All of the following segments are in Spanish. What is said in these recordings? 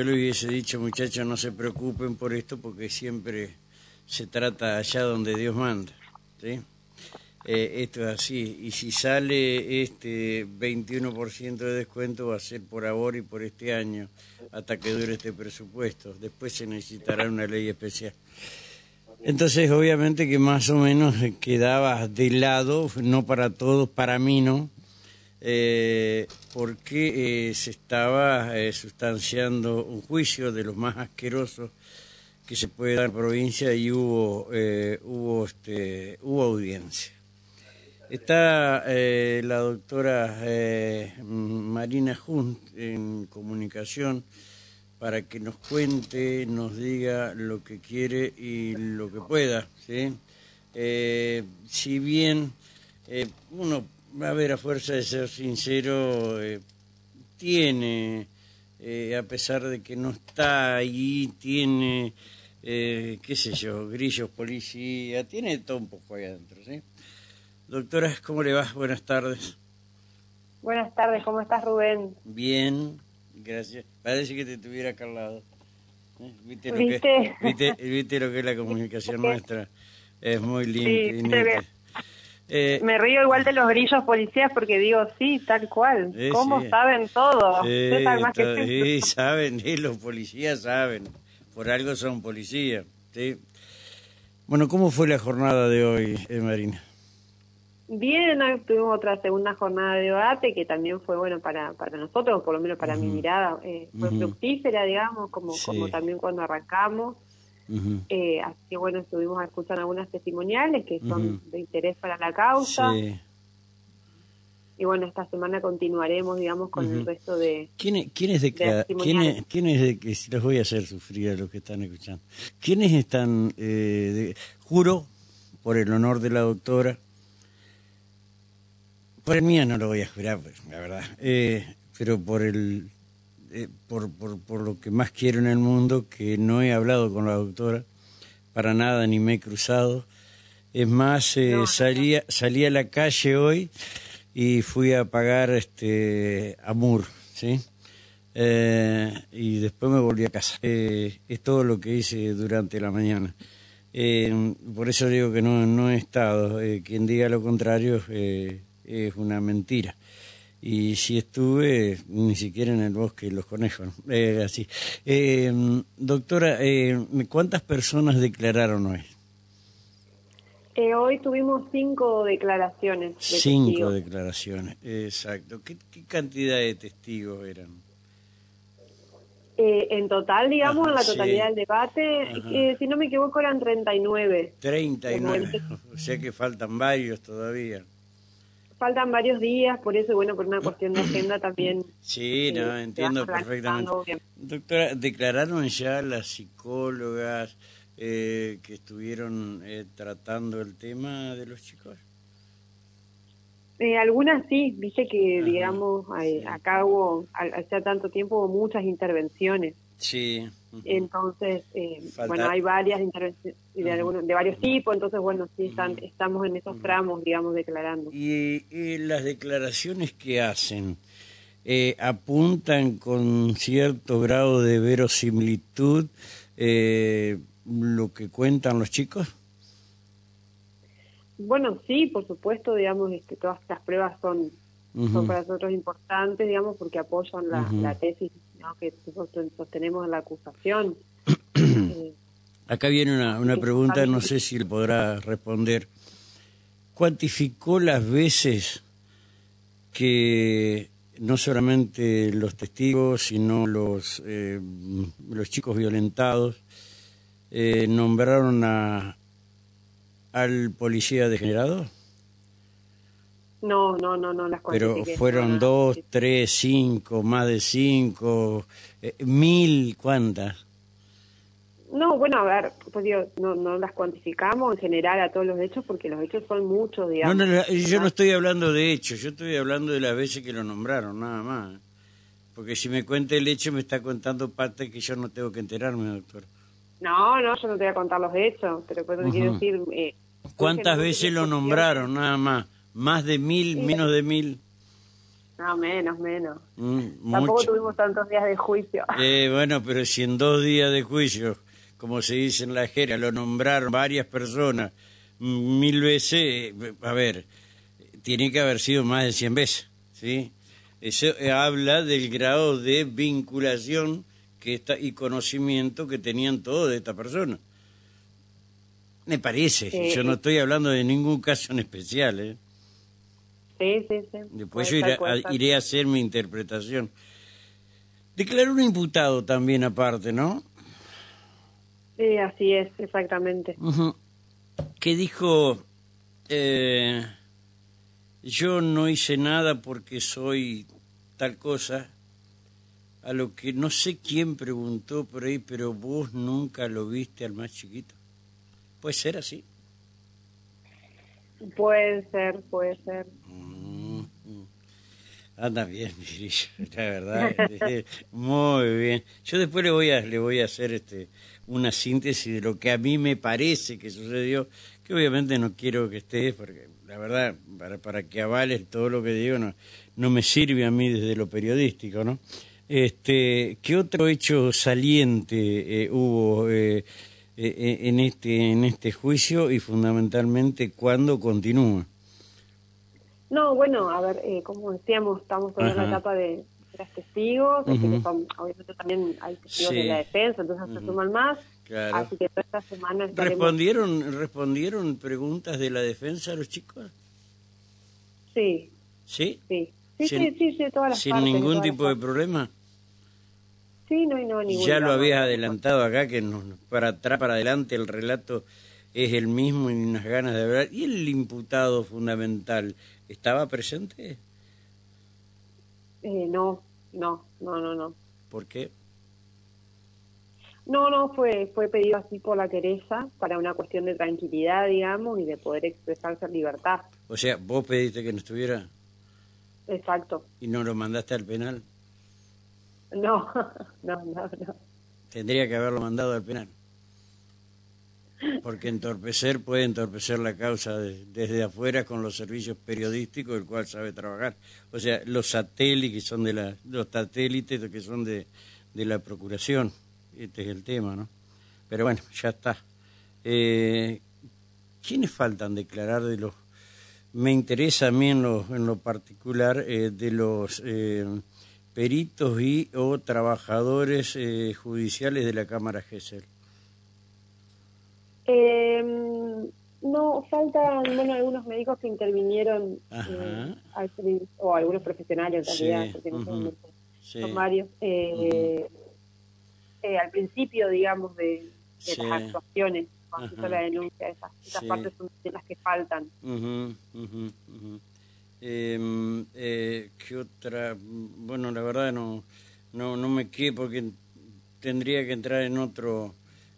Yo le hubiese dicho, muchachos, no se preocupen por esto porque siempre se trata allá donde Dios manda. Eh, esto es así. Y si sale este 21% de descuento va a ser por ahora y por este año, hasta que dure este presupuesto. Después se necesitará una ley especial. Entonces, obviamente que más o menos quedaba de lado, no para todos, para mí no, eh, porque eh, se estaba eh, sustanciando un juicio de los más asquerosos que se puede dar en provincia y hubo, hubo, este, hubo audiencia. Está la doctora Marina Junt en comunicación para que nos cuente, nos diga lo que quiere y lo que pueda. ¿sí? Eh, si bien eh, uno, a ver, a fuerza de ser sincero, eh, tiene, a pesar de que no está allí, tiene, qué sé yo, grillos, policía, tiene todo un poco ahí adentro. ¿sí? Doctora, ¿cómo le va? Buenas tardes. Buenas tardes, ¿cómo estás Rubén? Bien, Gracias. Parece que te tuviera acá al lado. ¿Eh? ¿Viste, lo Que, ¿viste, lo que es la comunicación nuestra? Es muy limpia. Eh, me río igual de los grillos policías porque digo, sí, tal cual. ¿Cómo saben todo? Sí, saben, los policías saben. Por algo son policías. ¿sí? Bueno, ¿cómo fue la jornada de hoy, eh, Marina? Bien, hoy tuvimos otra segunda jornada de debate que también fue bueno para, para nosotros, por lo menos para mi mirada, eh, fue fructífera, digamos, como, como también cuando arrancamos. Eh, así que bueno, estuvimos escuchando algunas testimoniales que son de interés para la causa. Y bueno, esta semana continuaremos, digamos, con el resto de. ¿Quiénes quiénes de, ¿quiénes, ¿quiénes los voy a hacer sufrir a los que están escuchando? ¿Quiénes están, eh, juro, por el honor de la doctora, por el mío no lo voy a jurar, pues, la verdad. Eh, pero por el eh, por, por, por, lo que más quiero en el mundo, que no he hablado con la doctora para nada, ni me he cruzado. Es más, eh, salí, a la calle hoy y fui a pagar este Amur, ¿sí? y después me volví a casa. es todo lo que hice durante la mañana. por eso digo que no, no he estado. quien diga lo contrario es una mentira. Y si estuve, ni siquiera en el bosque los conejos, eh, así. Eh, doctora, eh, ¿cuántas personas declararon hoy? hoy tuvimos cinco declaraciones. cinco declaraciones, exacto. ¿Qué, cantidad de testigos eran? en total, digamos, en la totalidad del debate, si no me equivoco, eran 39. 39, o sea que faltan varios todavía faltan varios días, por eso, bueno, por una cuestión de agenda también. Sí, no, eh, entiendo perfectamente. Doctora, ¿declararon ya las psicólogas eh, que estuvieron eh, tratando el tema de los chicos? algunas sí, dice que, digamos, acá hubo, hace tanto tiempo, hubo muchas intervenciones. Sí. Entonces, eh, bueno, hay varias intervenciones de, de, varios tipos, entonces, bueno, sí, están, estamos en esos tramos, digamos, declarando. ¿Y, las declaraciones que hacen eh, apuntan con cierto grado de verosimilitud eh, lo que cuentan los chicos? Bueno, sí, por supuesto, digamos, este, todas estas pruebas son, son para nosotros importantes, digamos, porque apoyan la, la tesis que nosotros sostenemos en la acusación. Acá viene una, una pregunta, no sé si podrá responder. ¿Cuantificó las veces que no solamente los testigos, sino los, eh, los chicos violentados eh, nombraron a, al policía degenerado? No, no, no, no las Pero fueron dos, tres, cinco, más de cinco, eh, mil, ¿cuántas? No, bueno, a ver, pues digo, no, no las cuantificamos en general a todos los hechos porque los hechos son muchos, digamos. No, no, yo no estoy hablando de hechos, yo estoy hablando de las veces que lo nombraron, nada más. Porque si me cuenta el hecho me está contando parte que yo no tengo que enterarme, doctor. No, no, yo no te voy a contar los hechos, pero quiero decir... Eh, ¿Cuántas veces lo nombraron, nada más? ¿Más de mil, menos de mil? No, menos, menos. Mm, Tampoco tuvimos tantos días de juicio. Eh, bueno, pero si en dos días de juicio, como se dice en la jerga, lo nombraron varias personas mil veces, eh, a ver, tiene que haber sido más de cien veces, ¿sí? Eso habla del grado de vinculación que está, y conocimiento que tenían todos de esta persona. Me parece, yo no estoy hablando de ningún caso en especial. ¿eh? Sí, sí, sí. Después yo iré a, hacer mi interpretación. Declaró un imputado también aparte, ¿no? Sí, así es, exactamente. Que dijo, eh, yo no hice nada porque soy tal cosa, a lo que no sé quién preguntó por ahí, pero vos nunca lo viste al más chiquito. ¿Puede ser así? Puede ser, puede ser. Mm, mm. Anda bien, la verdad. Eh, muy bien. Yo después le voy a le voy a hacer este una síntesis de lo que a mí me parece que sucedió, que obviamente no quiero que esté, porque la verdad, para, para que avales todo lo que digo, no, no me sirve a mí desde lo periodístico, ¿no? Este, ¿Qué otro hecho saliente eh, hubo eh, en, este, en este juicio y fundamentalmente cuándo continúa? No, bueno, a ver, como decíamos, estamos en la etapa de tres testigos, obviamente también hay testigos de la defensa, entonces se suman más. Así que esta semana ¿Respondieron, ¿Respondieron preguntas de la defensa a los chicos? Sí. ¿Sí? Sí, sí, sí, sí, sí, todas las ¿Sin ningún tipo de problema? Sí, no Ya lo habías adelantado acá, que para atrás, para adelante, el relato es el mismo y unas ganas de hablar. ¿Y el imputado fundamental estaba presente? Eh, no, no, no, no, no. ¿Por qué? No, no, fue, fue pedido así por la Teresa para una cuestión de tranquilidad, digamos, y de poder expresarse en libertad. O sea, vos pediste que no estuviera. Exacto. ¿Y no lo mandaste al penal? No, no, no, no. Tendría que haberlo mandado al penal. Porque entorpecer puede entorpecer la causa desde afuera con los servicios periodísticos, el cual sabe trabajar. O sea, los satélites que son de la, los satélites que son de, de la procuración. Este es el tema, ¿no? Pero bueno, ya está. Eh, ¿Quiénes faltan declarar de los me interesa a mí en lo, en lo particular eh, de los eh, peritos y o trabajadores eh, judiciales de la Cámara GESEL? Em, no, faltan bueno, algunos médicos que intervinieron, o algunos profesionales en realidad, porque no son, varios, al principio, digamos, de, las actuaciones cuando la denuncia, esas, esas partes son las que faltan. Em, eh, ¿Qué otra? Bueno, la verdad no, no, no me quedé porque tendría que entrar en otro,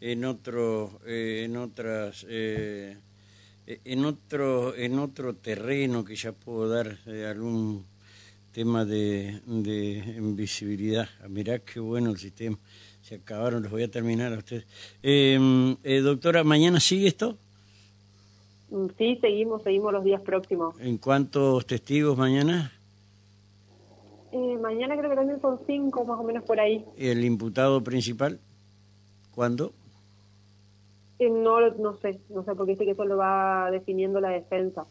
en otro, eh, en otras, eh, en otro, en otro terreno que ya puedo dar algún tema de, de invisibilidad. Ah, mirá qué bueno el sistema. Se acabaron, los voy a terminar a ustedes. Em, doctora, ¿mañana sigue esto? Mm, sí, seguimos, seguimos los días próximos. ¿En cuántos testigos mañana? Eh, mañana creo que también son cinco, más o menos por ahí. ¿El imputado principal? ¿Cuándo? Eh, no, no sé, no sé, porque dice que eso lo va definiendo la defensa.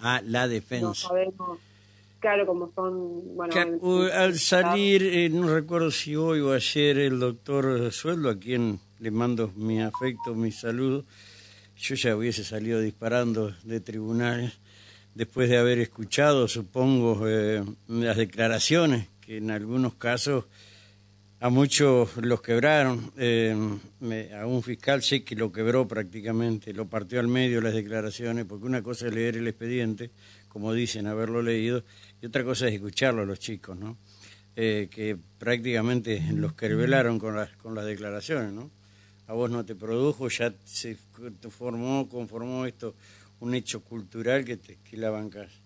Ah, la defensa. No sabemos. Claro, como son... Bueno, al salir, eh, no recuerdo si hoy o ayer, el doctor Sueldo, a quien le mando mi afecto, mi saludo, yo ya hubiese salido disparando de tribunales después de haber escuchado, supongo, eh, las declaraciones que en algunos casos a muchos los quebraron. Eh, a un fiscal sé que lo quebró prácticamente, lo partió al medio las declaraciones, porque una cosa es leer el expediente, como dicen, haberlo leído, y otra cosa es escucharlo a los chicos, ¿no? Eh, que prácticamente los querbelaron con las, con las declaraciones, ¿no? A vos no te produjo, ya se formó, conformó esto un hecho cultural que, te, que la bancas.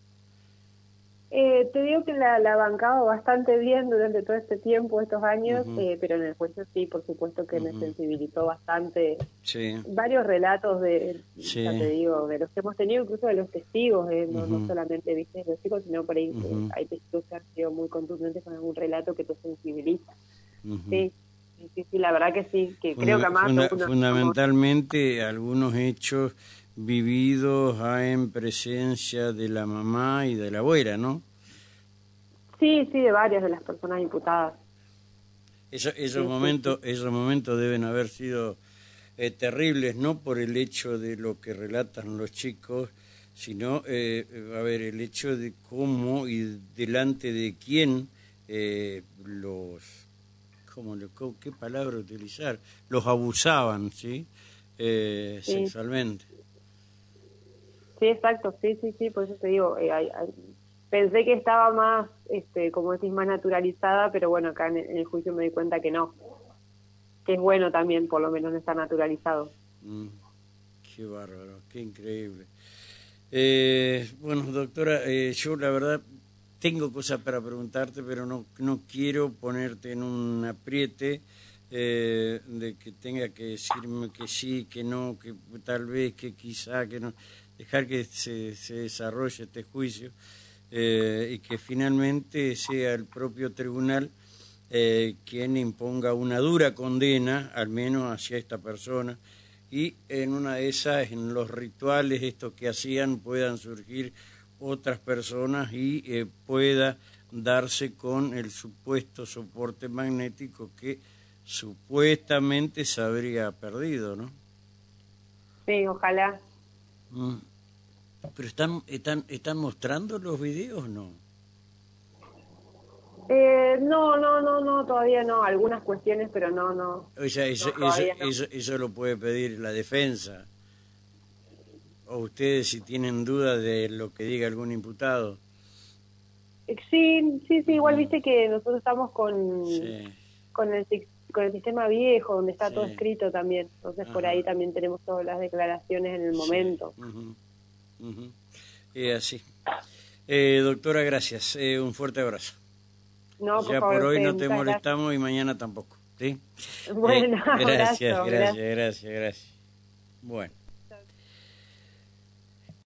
Eh, te digo que la, la bancado bastante bien durante todo este tiempo, estos años, eh, pero en el juicio sí, por supuesto que me sensibilizó bastante. Sí. Varios relatos de, ya te digo, de los que hemos tenido, incluso de los testigos, eh, no, no, solamente viste los chicos, sino por ahí hay testigos que han sido muy contundentes con algún relato que te sensibiliza. Sí. Sí, sí, la verdad que sí, que creo que más... fundamentalmente algunos hechos vividos en presencia de la mamá y de la abuela, ¿no? Sí, sí, de varias de las personas imputadas. Eso, esos, momentos, esos momentos deben haber sido eh, terribles, no por el hecho de lo que relatan los chicos, sino, eh, a ver, el hecho de cómo y delante de quién eh, los, ¿cómo, ¿qué palabra utilizar? Los abusaban, ¿sí? Eh, sí. Sexualmente. Sí, exacto, sí, sí, sí, por eso te digo, eh, pensé que estaba más, este, como decís, más naturalizada, pero bueno, acá en, el juicio me di cuenta que no, que es bueno también, por lo menos, estar naturalizado. Mm, qué bárbaro, qué increíble. Eh, bueno, doctora, eh, yo la verdad tengo cosas para preguntarte, pero no, no quiero ponerte en un apriete de que tenga que decirme que sí, que no, que tal vez, que quizá, que no dejar que se, se desarrolle este juicio eh, y que finalmente sea el propio tribunal eh, quien imponga una dura condena, al menos hacia esta persona, y en una de esas, en los rituales estos que hacían, puedan surgir otras personas y eh, pueda darse con el supuesto soporte magnético que supuestamente se habría perdido, ¿no? Sí, ojalá. Mm. ¿Pero están, están, están mostrando los videos o no? Eh, no, no, no, no, todavía no. Algunas cuestiones, pero no, no. O sea, eso, eso, eso, lo puede pedir la defensa. ¿O ustedes si tienen duda de lo que diga algún imputado? Sí, sí, sí, igual viste que nosotros estamos con, con, el, con el sistema viejo, donde está todo escrito también. Entonces por ahí también tenemos todas las declaraciones en el momento. Y así. Eh, doctora, gracias. Eh, un fuerte abrazo. No, ya por, hoy no te molestamos y mañana tampoco. ¿sí? Bueno, gracias, gracias, gracias, gracias. Bueno.